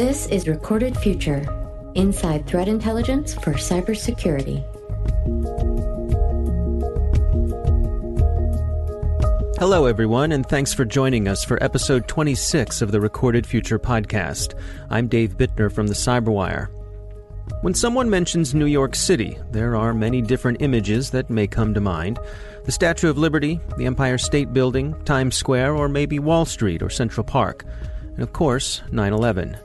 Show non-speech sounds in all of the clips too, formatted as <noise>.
This is Recorded Future Inside Threat Intelligence for Cybersecurity. Hello, everyone, and thanks for joining us for episode 26 of the Recorded Future podcast. I'm Dave Bittner from the Cyberwire. When someone mentions New York City, there are many different images that may come to mind the Statue of Liberty, the Empire State Building, Times Square, or maybe Wall Street or Central Park. And of course, 9 11.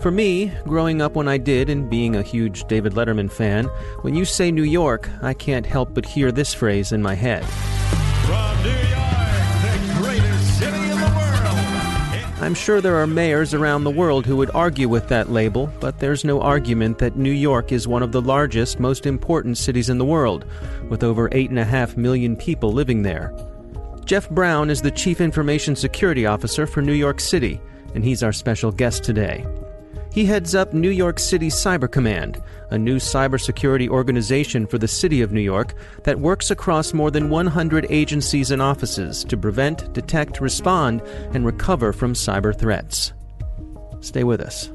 For me, growing up when I did and being a huge David Letterman fan, when you say New York, I can't help but hear this phrase in my head. From New York, the greatest city in the world. I'm sure there are mayors around the world who would argue with that label, but there's no argument that New York is one of the largest, most important cities in the world, with over 8.5 million people living there. Geoff Brown is the Chief Information Security Officer for New York City, and he's our special guest today. He heads up New York City Cyber Command, a new cybersecurity organization for the city of New York that works across more than 100 agencies and offices to prevent, detect, respond, and recover from cyber threats. Stay with us.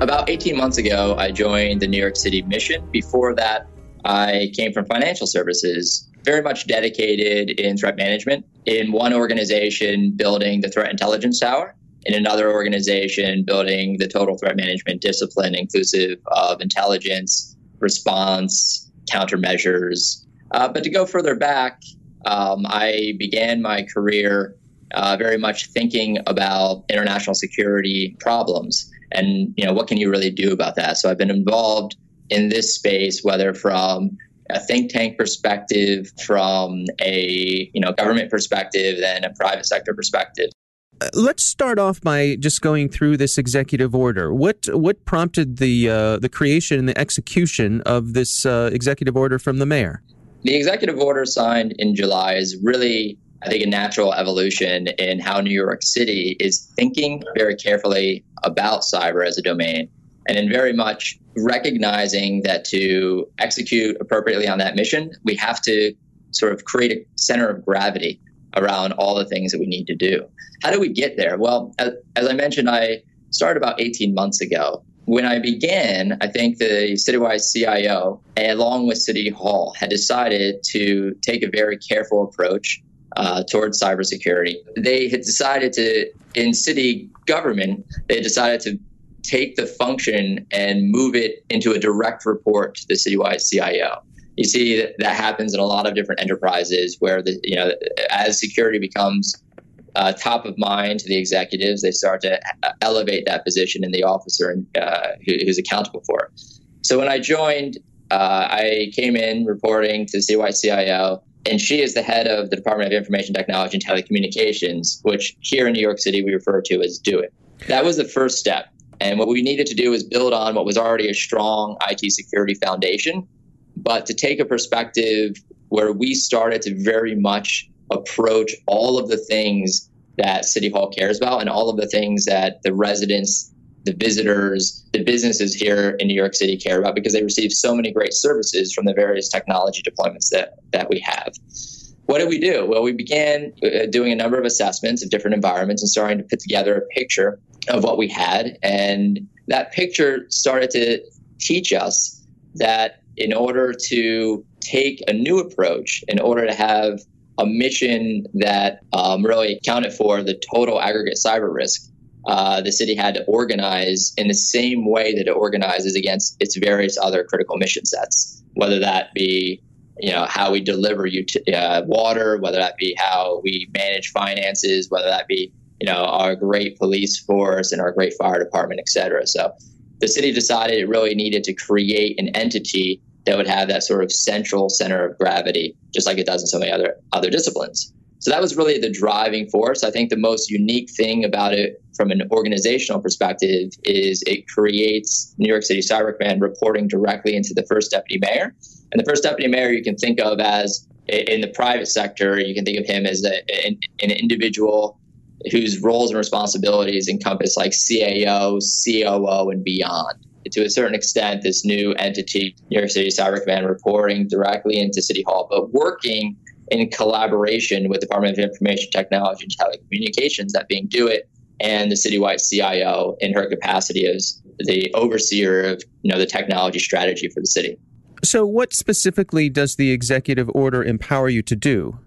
About 18 months ago, I joined the New York City mission. Before that, I came from financial services, very much dedicated in threat management. In one organization, building the threat intelligence tower. In another organization, building the total threat management discipline, inclusive of intelligence, response, countermeasures. Uh, but to go further back, um, I began my career uh, very much thinking about international security problems and you know what can you really do about that. So I've been involved in this space, whether from a think tank perspective, from a you know government perspective, and a private sector perspective. Uh, let's start off by just going through this executive order. What what prompted the uh, the creation and the execution of this uh, executive order from the mayor? The executive order signed in July is really, I think, a natural evolution in how New York City is thinking very carefully about cyber as a domain, and in very much recognizing that to execute appropriately on that mission, we have to sort of create a center of gravity around all the things that we need to do. How do we get there? Well, as, as I mentioned, I started about 18 months ago. When I began, I think the citywide CIO, along with City Hall, had decided to take a very careful approach uh, towards cybersecurity. They had decided to, in city government, they decided to take the function and move it into a direct report to the citywide CIO. You see that, that happens in a lot of different enterprises where the you know as security becomes uh, top of mind to the executives, they start to elevate that position in the officer uh, who, who's accountable for it. So when I joined, uh, I came in reporting to the citywide CIO, and she is the head of the Department of Information Technology and Telecommunications, which here in New York City we refer to as DOIT. That was the first step. And what we needed to do was build on what was already a strong IT security foundation, but to take a perspective where we started to very much approach all of the things that City Hall cares about and all of the things that the residents, the visitors, the businesses here in New York City care about because they receive so many great services from the various technology deployments that, that we have. What did we do? Well, we began uh, doing a number of assessments of different environments and starting to put together a picture of what we had. And that picture started to teach us that in order to take a new approach, in order to have a mission that um, really accounted for the total aggregate cyber risk, uh, the city had to organize in the same way that it organizes against its various other critical mission sets, whether that be you know how we deliver uh, water, whether that be how we manage finances, whether that be you know, our great police force and our great fire department, et cetera. So the city decided it really needed to create an entity that would have that sort of central center of gravity, just like it does in so many other other disciplines. So that was really the driving force. I think the most unique thing about it from an organizational perspective is it creates New York City Cyber Command reporting directly into the first deputy mayor. And the first deputy mayor you can think of as in the private sector, you can think of him as a, an, an individual whose roles and responsibilities encompass like CAO, COO, and beyond. to a certain extent, this new entity, New York City Cyber Command, reporting directly into City Hall, but working in collaboration with Department of Information Technology and Telecommunications, that being DoIT, and the citywide CIO in her capacity as the overseer of you know the technology strategy for the city. So, what specifically does the executive order empower you to do?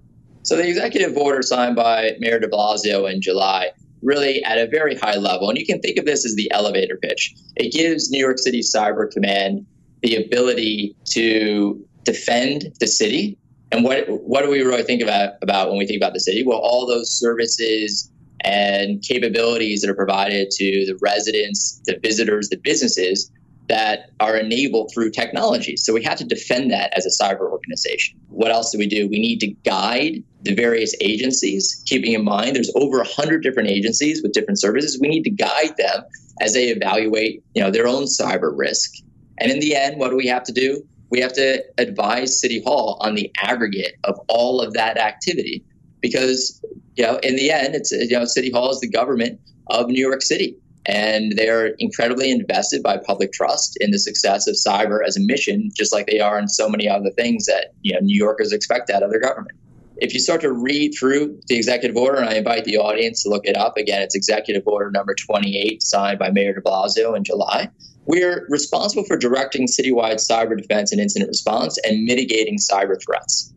So, the executive order signed by Mayor de Blasio in July really at a very high level, and you can think of this as the elevator pitch. It gives New York City Cyber Command the ability to defend the city. And what what do we really think about about when we think about the city? Well, all those services and capabilities that are provided to the residents, the visitors, the businesses that are enabled through technology. So we have to defend that as a cyber organization. What else do we do? We need to guide the various agencies, keeping in mind there's over 100 different agencies with different services. We need to guide them as they evaluate, you know, their own cyber risk. And in the end, what do we have to do? We have to advise City Hall on the aggregate of all of that activity because you know in the end it's you know City Hall is the government of New York City and they're incredibly invested by public trust in the success of cyber as a mission, just like they are in so many other things that you know New Yorkers expect out of their government. If you start to read through the executive order, and I invite the audience to look it up again, it's executive order number 28, signed by Mayor de Blasio in July. We're responsible for directing citywide cyber defense and incident response and mitigating cyber threats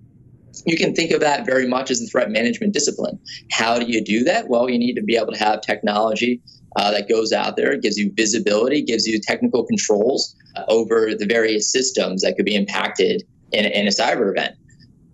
you can think of that very much as a threat management discipline. How do you do that? Well, you need to be able to have technology uh, that goes out there, It gives you visibility, gives you technical controls uh, over the various systems that could be impacted in, in a cyber event.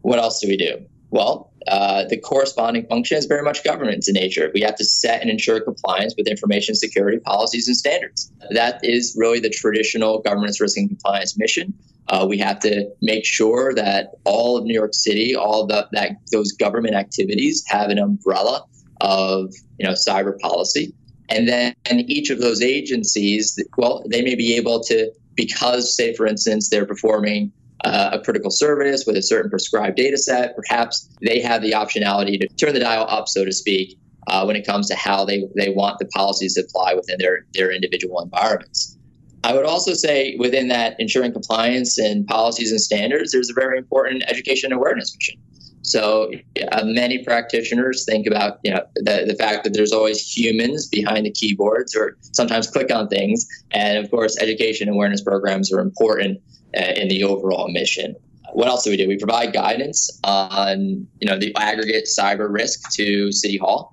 What else do we do? Well, uh, the corresponding function is very much governance in nature. We have to set and ensure compliance with information security policies and standards. That is really the traditional governance risk and compliance mission. Uh, we have to make sure that all of New York City, all the, that those government activities have an umbrella of you know cyber policy. And then each of those agencies, well, they may be able to, because, say, for instance, they're performing uh, a critical service with a certain prescribed data set, perhaps they have the optionality to turn the dial up, so to speak, uh, when it comes to how they, they want the policies to apply within their, their individual environments. I would also say within that ensuring compliance and policies and standards, there's a very important education awareness mission. So uh, many practitioners think about you know the, the fact that there's always humans behind the keyboards or sometimes click on things, and of course education awareness programs are important uh, in the overall mission. What else do we do? We provide guidance on you know the aggregate cyber risk to City Hall.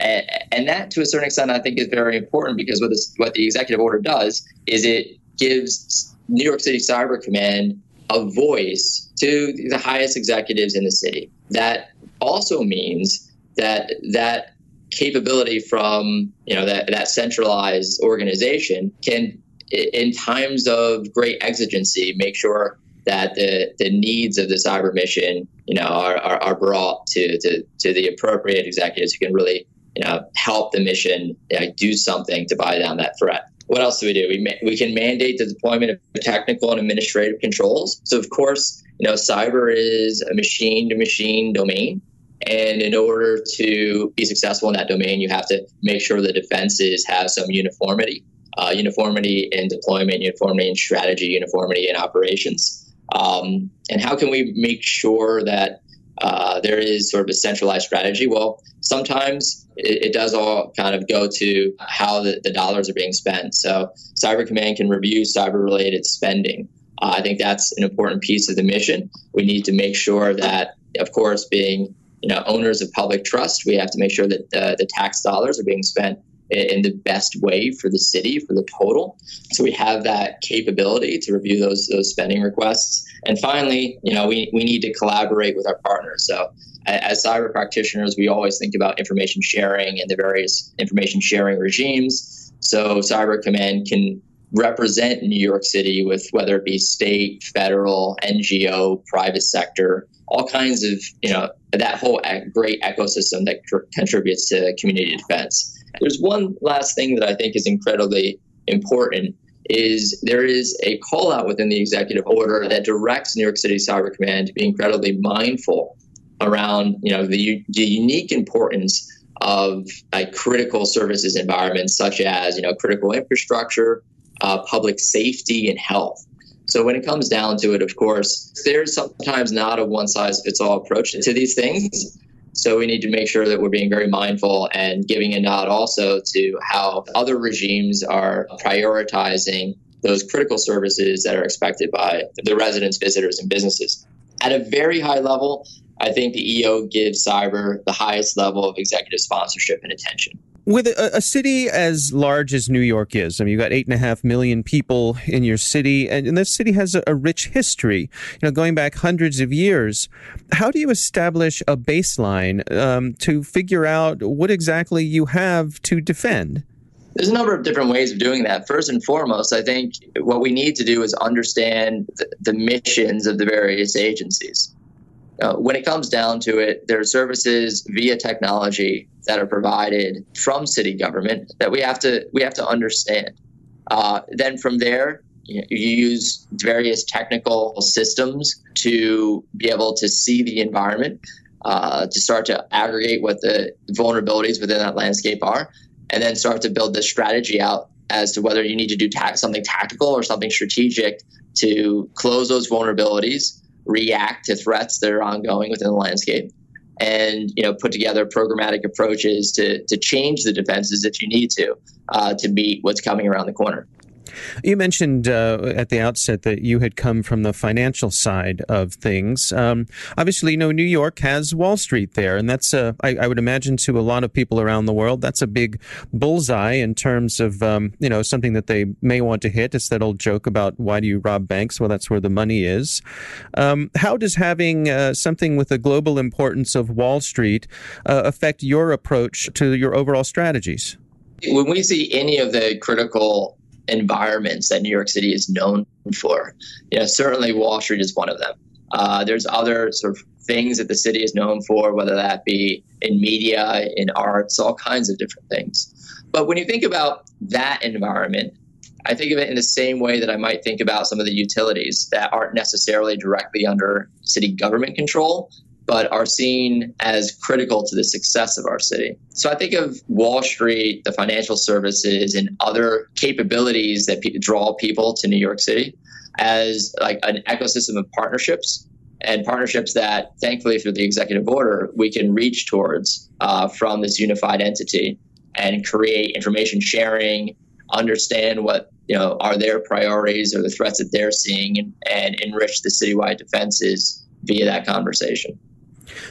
And, and that, to a certain extent, I think is very important because what, this, what the executive order does is it gives New York City Cyber Command a voice to the highest executives in the city. That also means that that capability from you know that, that centralized organization can in times of great exigency make sure that the, the needs of the cyber mission you know are, are, are brought to, to, to the appropriate executives who can really you know help the mission you know, do something to buy down that threat what else do we do? We, ma- we can mandate the deployment of technical and administrative controls. So, of course, you know, cyber is a machine to machine domain. And in order to be successful in that domain, you have to make sure the defenses have some uniformity, uh, uniformity in deployment, uniformity in strategy, uniformity in operations. Um, and how can we make sure that uh, there is sort of a centralized strategy? Well, sometimes it, it, does all kind of go to how the, the, dollars are being spent. So Cyber Command can review cyber related spending. Uh, I think that's an important piece of the mission. We need to make sure that, of course, being you know owners of public trust, we have to make sure that the, the tax dollars are being spent in the best way for the city for the total. So we have that capability to review those those spending requests. And finally, you know, we, we need to collaborate with our partners. So as cyber practitioners, we always think about information sharing and the various information sharing regimes. So Cyber Command can represent New York City with whether it be state, federal, NGO, private sector, all kinds of, you know, that whole great ecosystem that contributes to community defense. There's one last thing that I think is incredibly important is there is a call out within the executive order that directs New York City Cyber Command to be incredibly mindful around you know the, the unique importance of critical services environments such as you know critical infrastructure uh, public safety and health. So when it comes down to it, of course, there's sometimes not a one size fits all approach to these things. So we need to make sure that we're being very mindful and giving a nod also to how other regimes are prioritizing those critical services that are expected by the residents, visitors, and businesses. At a very high level, I think the EO gives cyber the highest level of executive sponsorship and attention. With a, a, city as large as New York is, I mean, you've got eight and a half million people in your city, and, and this city has a, a, rich history, you know, going back hundreds of years. How do you establish a baseline um, to figure out what exactly you have to defend? There's a number of different ways of doing that. First and foremost, I think what we need to do is understand the, the missions of the various agencies. Uh, when it comes down to it, there are services via technology that are provided from city government that we have to we have to understand. Uh, then from there, you, know, you use various technical systems to be able to see the environment, uh, to start to aggregate what the vulnerabilities within that landscape are, and then start to build the strategy out as to whether you need to do ta- something tactical or something strategic to close those vulnerabilities react to threats that are ongoing within the landscape and you know put together programmatic approaches to to change the defenses if you need to uh, to meet what's coming around the corner you mentioned uh, at the outset that you had come from the financial side of things. Um, obviously, you know, New York has Wall Street there, and that's, uh, I, I, would imagine, to a lot of people around the world, that's a big bullseye in terms of, um, you know, something that they may want to hit. It's that old joke about why do you rob banks? Well, that's where the money is. Um, how does having uh, something with the global importance of Wall Street uh, affect your approach to your overall strategies? When we see any of the critical environments that New York City is known for. You know, certainly Wall Street is one of them. Uh, there's other sort of things that the city is known for, whether that be in media, in arts, all kinds of different things. But when you think about that environment, I think of it in the same way that I might think about some of the utilities that aren't necessarily directly under city government control, but are seen as critical to the success of our city. So I think of Wall Street, the financial services, and other capabilities that pe- draw people to New York City as like an ecosystem of partnerships and partnerships that, thankfully, through the executive order, we can reach towards uh, from this unified entity and create information sharing, understand what you know are their priorities or the threats that they're seeing, and, and enrich the citywide defenses via that conversation.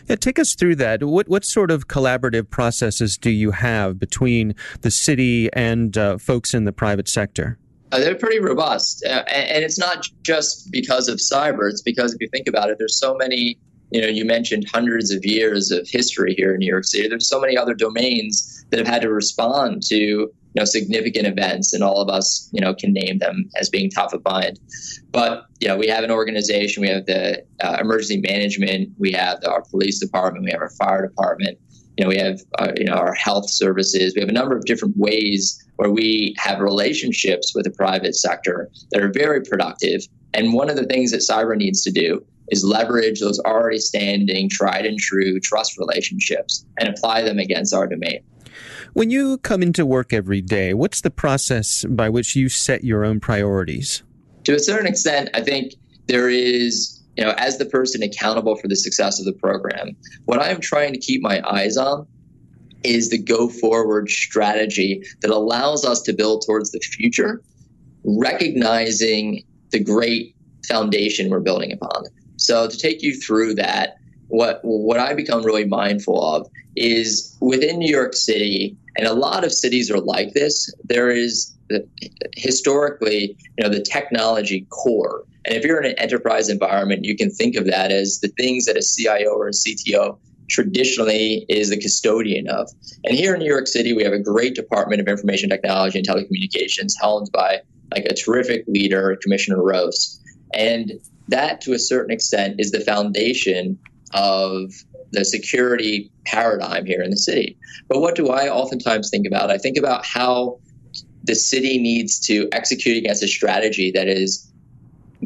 Yeah, take us through that. What what sort of collaborative processes do you have between the city and uh, folks in the private sector? Uh, they're pretty robust, uh, and, and, it's not just because of cyber. It's because if you think about it, there's so many. You know, you mentioned hundreds of years of history here in New York City. There's so many other domains that have had to respond to know significant events, and all of us you know can name them as being top of mind. But you know we have an organization, we have the uh, emergency management, we have our police department, we have our fire department. You know we have uh, you know our health services. We have a number of different ways where we have relationships with the private sector that are very productive. And one of the things that cyber needs to do is leverage those already standing, tried and true trust relationships and apply them against our domain. When you come into work every day, what's the process by which you set your own priorities? To a certain extent, I think there is, you know, as the person accountable for the success of the program, what I'm trying to keep my eyes on is the go forward strategy that allows us to build towards the future, recognizing the great foundation we're building upon. So to take you through that, what what I become really mindful of is within New York City, and a lot of cities are like this. There is the, historically, you know, the technology core, and if you're in an enterprise environment, you can think of that as the things that a CIO or a CTO traditionally is the custodian of. And here in New York City, we have a great Department of Information Technology and Telecommunications, helmed by like a terrific leader, Commissioner Rose, and that to a certain extent is the foundation of the security paradigm here in the city. But what do I oftentimes think about? I think about how the city needs to execute against a strategy that is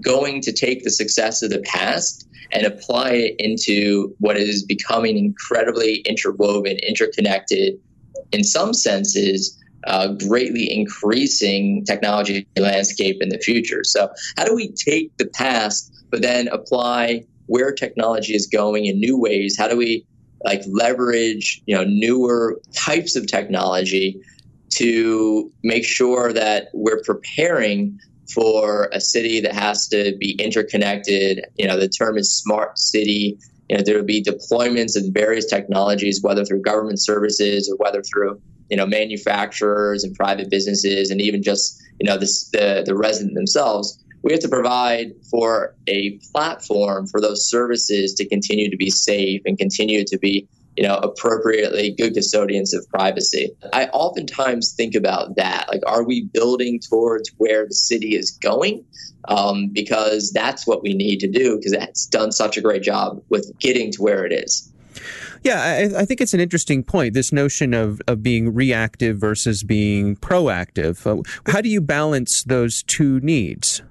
going to take the success of the past and apply it into what is becoming incredibly interwoven, interconnected, in some senses, uh, greatly increasing technology landscape in the future. So, how do we take the past, but then apply where technology is going in new ways? How do we like leverage you know newer types of technology to make sure that we're preparing for a city that has to be interconnected. You know, the term is smart city. You know, there will be deployments of various technologies, whether through government services or whether through you know manufacturers and private businesses, and even just you know the the, the resident themselves. We have to provide for a platform for those services to continue to be safe and continue to be you know, appropriately good custodians of privacy. I oftentimes think about that. Like, are we building towards where the city is going? Um, because that's what we need to do because it's done such a great job with getting to where it is. Yeah, I, I, think it's an interesting point. This notion of, of being reactive versus being proactive. Uh, how do you balance those two needs?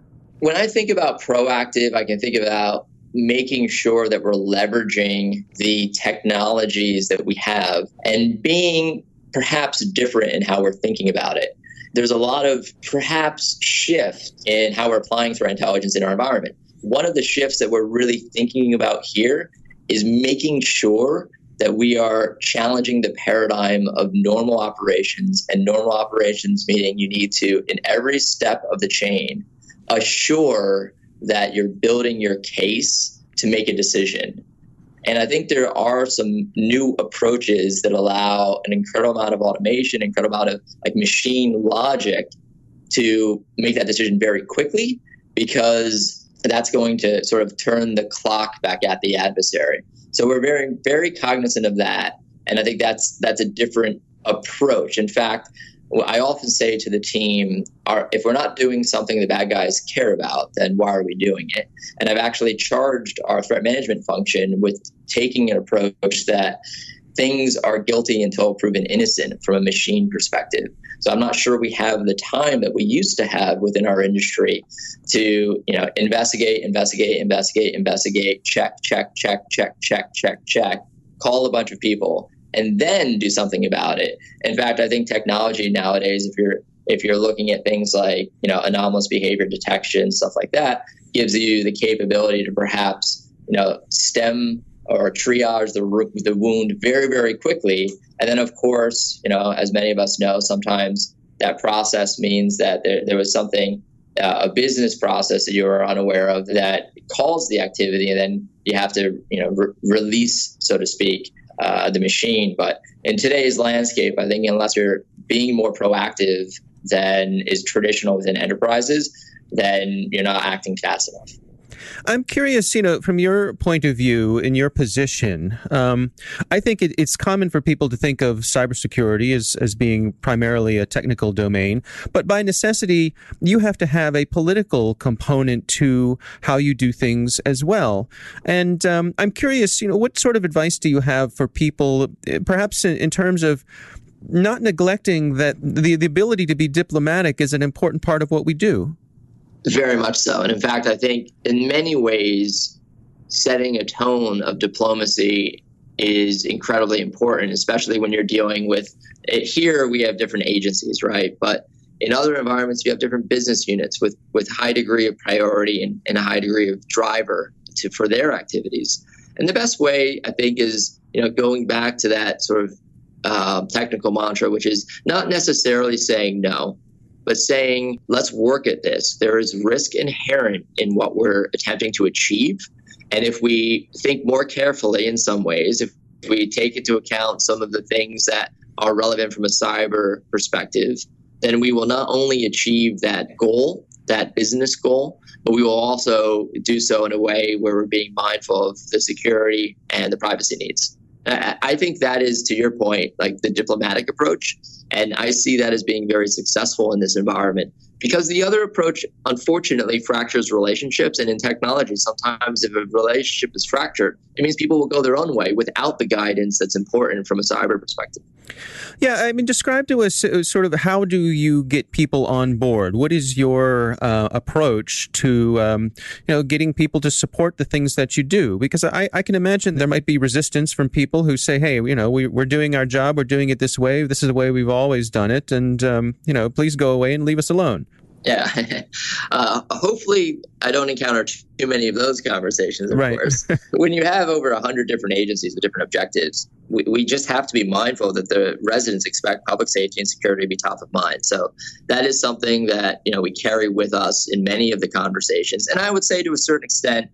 When I think about proactive, I can think about making sure that we're leveraging the technologies that we have and being perhaps different in how we're thinking about it. There's a lot of perhaps shift in how we're applying threat intelligence in our environment. One of the shifts that we're really thinking about here is making sure that we are challenging the paradigm of normal operations. And normal operations meaning you need to, in every step of the chain, assure that you're building your case to make a decision. And I think there are some new approaches that allow an incredible amount of automation, incredible amount of like machine logic to make that decision very quickly because that's going to sort of turn the clock back at the adversary. So we're very very cognizant of that, and I think that's that's a different approach. In fact, I often say to the team, if we're not doing something the bad guys care about, then why are we doing it? And I've actually charged our threat management function with taking an approach that things are guilty until proven innocent from a machine perspective. So I'm not sure we have the time that we used to have within our industry to, you know, investigate, investigate, investigate, investigate, check, check, check, check, check, check, check, call a bunch of people and then do something about it. In fact, I think technology nowadays, if you're if you're looking at things like you know anomalous behavior detection, stuff like that, gives you the capability to perhaps you know stem or triage the the wound very very quickly. And then of course, you know, as many of us know, sometimes that process means that there, there was something uh, a business process that you are unaware of that calls the activity, and then you have to you know re- release, so to speak, uh, the machine. But in today's landscape, I think unless you're being more proactive than is traditional within enterprises, then you're not acting fast enough. I'm curious, you know, from your point of view, in your position, um, I think it, it's common for people to think of cybersecurity as, as being primarily a technical domain, but by necessity, you have to have a political component to how you do things as well. And um, I'm curious, you know, what sort of advice do you have for people, perhaps in, in terms of not neglecting that the, the ability to be diplomatic is an important part of what we do? Very much so. And in fact, I think in many ways, setting a tone of diplomacy is incredibly important, especially when you're dealing with it. Here, we have different agencies, right? But in other environments, you have different business units with, with high degree of priority and, and a high degree of driver to, for their activities. And the best way, I think, is you know going back to that sort of uh, technical mantra, which is not necessarily saying no, but saying, let's work at this. There is risk inherent in what we're attempting to achieve. And if we think more carefully in some ways, if we take into account some of the things that are relevant from a cyber perspective, then we will not only achieve that goal, that business goal, but we will also do so in a way where we're being mindful of the security and the privacy needs. I think that is, to your point, like the diplomatic approach. And I see that as being very successful in this environment because the other approach, unfortunately, fractures relationships. And in technology, sometimes if a relationship is fractured, it means people will go their own way without the guidance that's important from a cyber perspective. Yeah, I mean, describe to us uh, sort of how do you get people on board? What is your uh, approach to, um, you know, getting people to support the things that you do? Because I, I can imagine there might be resistance from people who say, "Hey, you know, we, we're doing our job, we're doing it this way. This is the way we've always done it, and um, you know, please go away and leave us alone." Yeah. <laughs> Uh, hopefully, I don't encounter too many of those conversations, of Right. course. <laughs> when you have over 100 different agencies with different objectives, we, we just have to be mindful that the residents expect public safety and security to be top of mind. So that is something that, you know, we carry with us in many of the conversations. And I would say to a certain extent,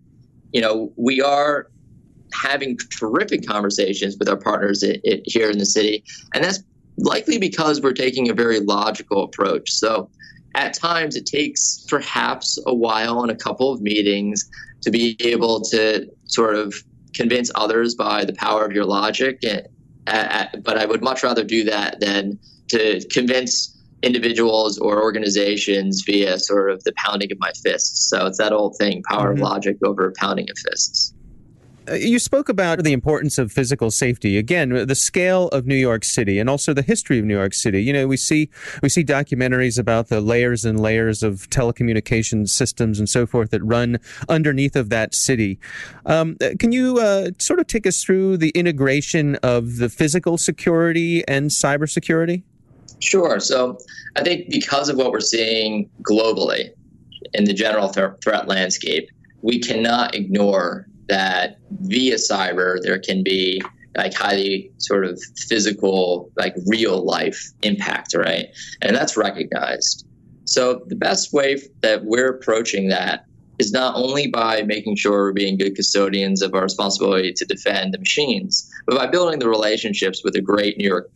you know, we are having terrific conversations with our partners i i here in the city. And that's likely because we're taking a very logical approach. So at times it takes perhaps a while and a couple of meetings to be able to sort of convince others by the power of your logic. And, uh, but I would much rather do that than to convince individuals or organizations via sort of the pounding of my fists. So it's that old thing power Mhm. of logic over pounding of fists. Uh, You spoke about the importance of physical safety. Again, the scale of New York City and also the history of New York City. You know, we see we see documentaries about the layers and layers of telecommunications systems and so forth that run underneath of that city. Um, uh, can you uh, sort of take us through the integration of the physical security and cybersecurity? Sure. So I think because of what we're seeing globally in the general th- threat landscape, we cannot ignore that via cyber there can be like highly sort of physical, like real life impact, right? And that's recognized. So the best way that we're approaching that is not only by making sure we're being good custodians of our responsibility to defend the machines, but by building the relationships with the great New York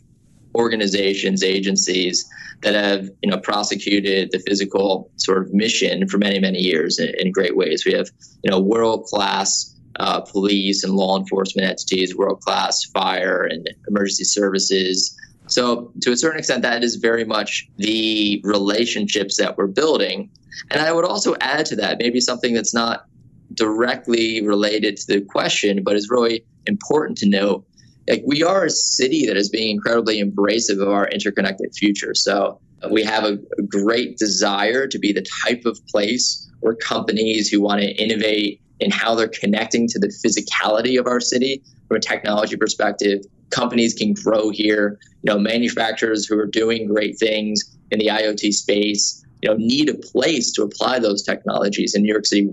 organizations, agencies that have you know prosecuted the physical sort of mission for many many years in, in great ways. We have you know world class uh, police and law enforcement entities, world class fire and emergency services. So to a certain extent, that is very much the relationships that we're building. And I would also add to that maybe something that's not directly related to the question, but is really important to note like we are a city that is being incredibly embracive of our interconnected future. So we have a, a great desire to be the type of place where companies who want to innovate in how they're connecting to the physicality of our city from a technology perspective, companies can grow here. You know, manufacturers who are doing great things in the IoT space, you know, need a place to apply those technologies. And New York City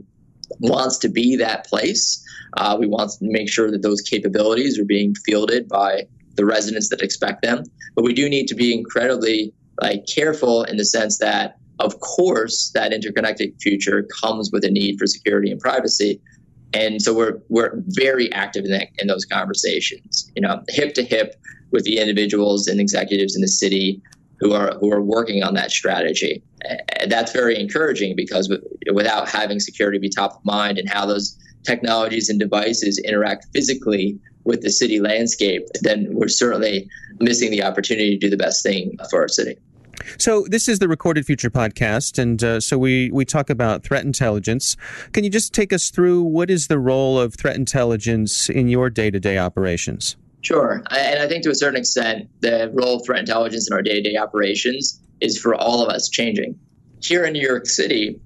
wants to be that place. Uh, we want to make sure that those capabilities are being fielded by the residents that expect them. But we do need to be incredibly like careful in the sense that, of course, that interconnected future comes with a need for security and privacy. And so we're we're very active in that, in those conversations, you know, hip to hip with the individuals and executives in the city who are who are working on that strategy. And that's very encouraging because without having security be top of mind and how those technologies and devices interact physically with the city landscape, then we're certainly missing the opportunity to do the best thing for our city. So this is the Recorded Future podcast, and uh, so we we talk about threat intelligence. Can you just take us through what is the role of threat intelligence in your day to day operations? Sure. And I think to a certain extent, the role of threat intelligence in our day to day operations is for all of us changing. Here in New York City,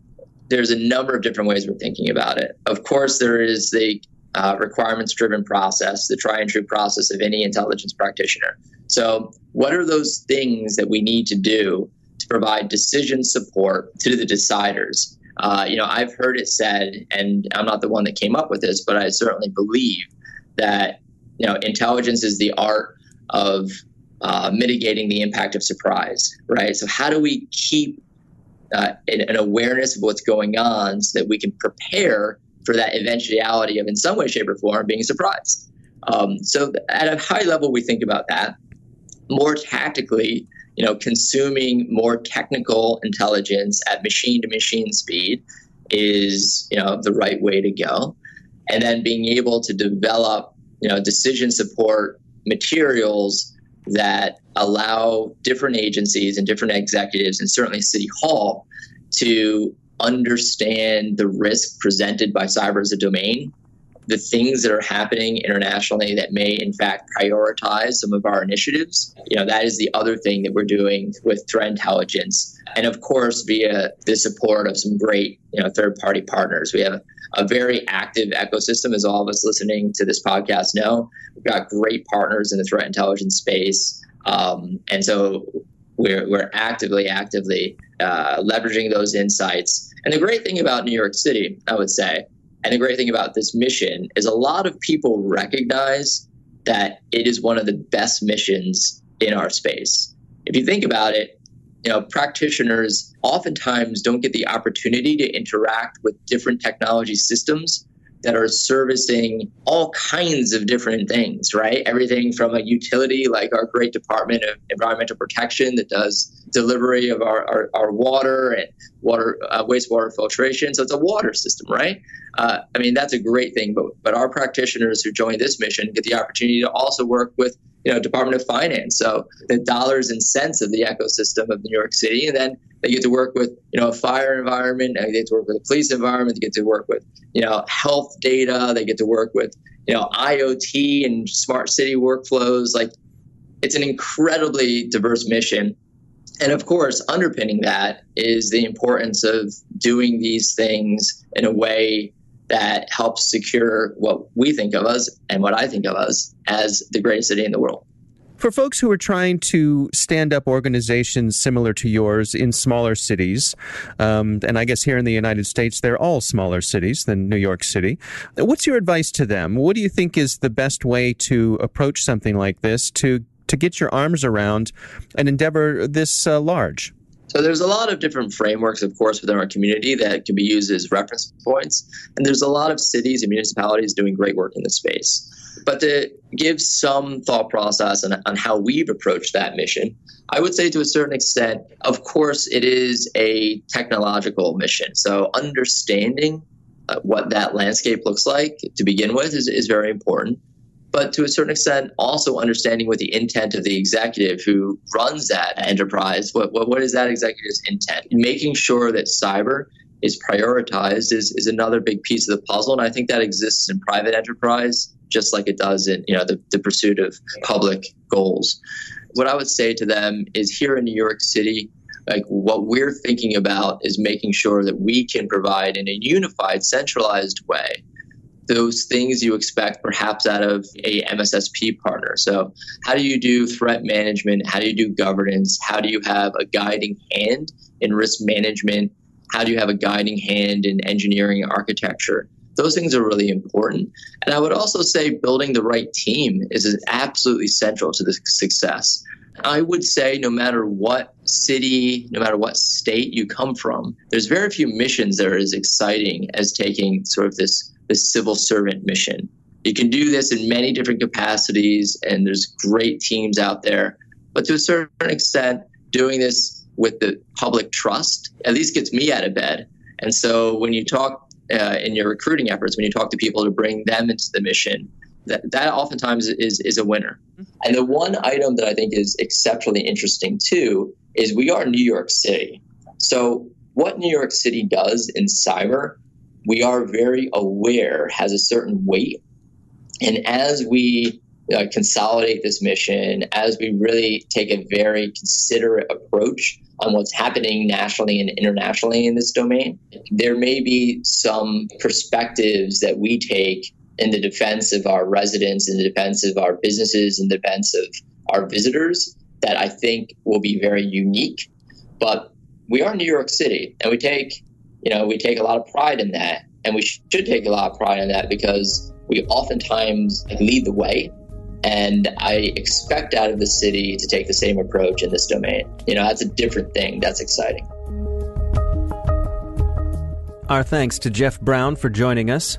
there's a number of different ways we're thinking about it. Of course, there is the uh, requirements driven process, the try and true process of any intelligence practitioner. So, what are those things that we need to do to provide decision support to the deciders? Uh, you know, I've heard it said, and I'm not the one that came up with this, but I certainly believe that you know intelligence is the art of uh, mitigating the impact of surprise, right? So, how do we keep uh, an, an awareness of what's going on so that we can prepare for that eventuality of, in some way, shape, or form, being surprised? Um, so, at a high level, we think about that. More tactically, you know, consuming more technical intelligence at machine to machine speed is, you know, the right way to go. And then being able to develop, you know, decision support materials that allow different agencies and different executives, and certainly City Hall, to understand the risk presented by cyber as a domain the things that are happening internationally that may in fact prioritize some of our initiatives. You know, that is the other thing that we're doing with threat intelligence. And of course, via the support of some great, you know, third party partners. We have a very active ecosystem, as all of us listening to this podcast know. We've got great partners in the threat intelligence space. Um, and so we're, we're actively, actively uh, leveraging those insights. And the great thing about New York City, I would say, and the great thing about this mission is a lot of people recognize that it is one of the best missions in our space. If you think about it, you know, practitioners oftentimes don't get the opportunity to interact with different technology systems that are servicing all kinds of different things, right? Everything from a utility like our great Department of Environmental Protection that does delivery of our, our, our water and water uh, wastewater filtration. So it's a water system, right? Uh, I mean, that's a great thing. But, but our practitioners who join this mission get the opportunity to also work with you know Department of Finance. So the dollars and cents of the ecosystem of New York City, and then they get to work with you know a fire environment. They get to work with a police environment. They get to work with you know health data. They get to work with you know IoT and smart city workflows. Like it's an incredibly diverse mission. And of course, underpinning that is the importance of doing these things in a way that helps secure what we think of us and what I think of us as the greatest city in the world. For folks who are trying to stand up organizations similar to yours in smaller cities, um, and I guess here in the United States, they're all smaller cities than New York City. What's your advice to them? What do you think is the best way to approach something like this to to get your arms around an endeavor this uh, large? So there's a lot of different frameworks, of course, within our community that can be used as reference points. And there's a lot of cities and municipalities doing great work in this space. But to give some thought process on, on how we've approached that mission, I would say to a certain extent, of course, it is a technological mission. So understanding uh, what that landscape looks like to begin with is, is very important but to a certain extent, also understanding what the intent of the executive who runs that enterprise, what, what, what is that executive's intent? Making sure that cyber is prioritized is, is another big piece of the puzzle. And I think that exists in private enterprise, just like it does in you know the, the pursuit of public goals. What I would say to them is here in New York City, like what we're thinking about is making sure that we can provide in a unified, centralized way those things you expect perhaps out of a MSSP partner. So, how do you do threat management? How do you do governance? How do you have a guiding hand in risk management? How do you have a guiding hand in engineering architecture? Those things are really important. And I would also say building the right team is absolutely central to the success. I would say no matter what city, no matter what state you come from, there's very few missions that are as exciting as taking sort of this this civil servant mission. You can do this in many different capacities, and there's great teams out there. But to a certain extent, doing this with the public trust at least gets me out of bed. And so when you talk uh, in your recruiting efforts, when you talk to people to bring them into the mission, that, that oftentimes is, is a winner. And the one item that I think is exceptionally interesting too is we are New York City. So what New York City does in cyber we are very aware has a certain weight. And as we uh, consolidate this mission, as we really take a very considerate approach on what's happening nationally and internationally in this domain, there may be some perspectives that we take in the defense of our residents, in the defense of our businesses, in the defense of our visitors that I think will be very unique. But we are New York City, and we take you know, we take a lot of pride in that. And we should take a lot of pride in that because we oftentimes lead the way. And I expect out of the city to take the same approach in this domain. You know, that's a different thing. That's exciting. Our thanks to Geoff Brown for joining us.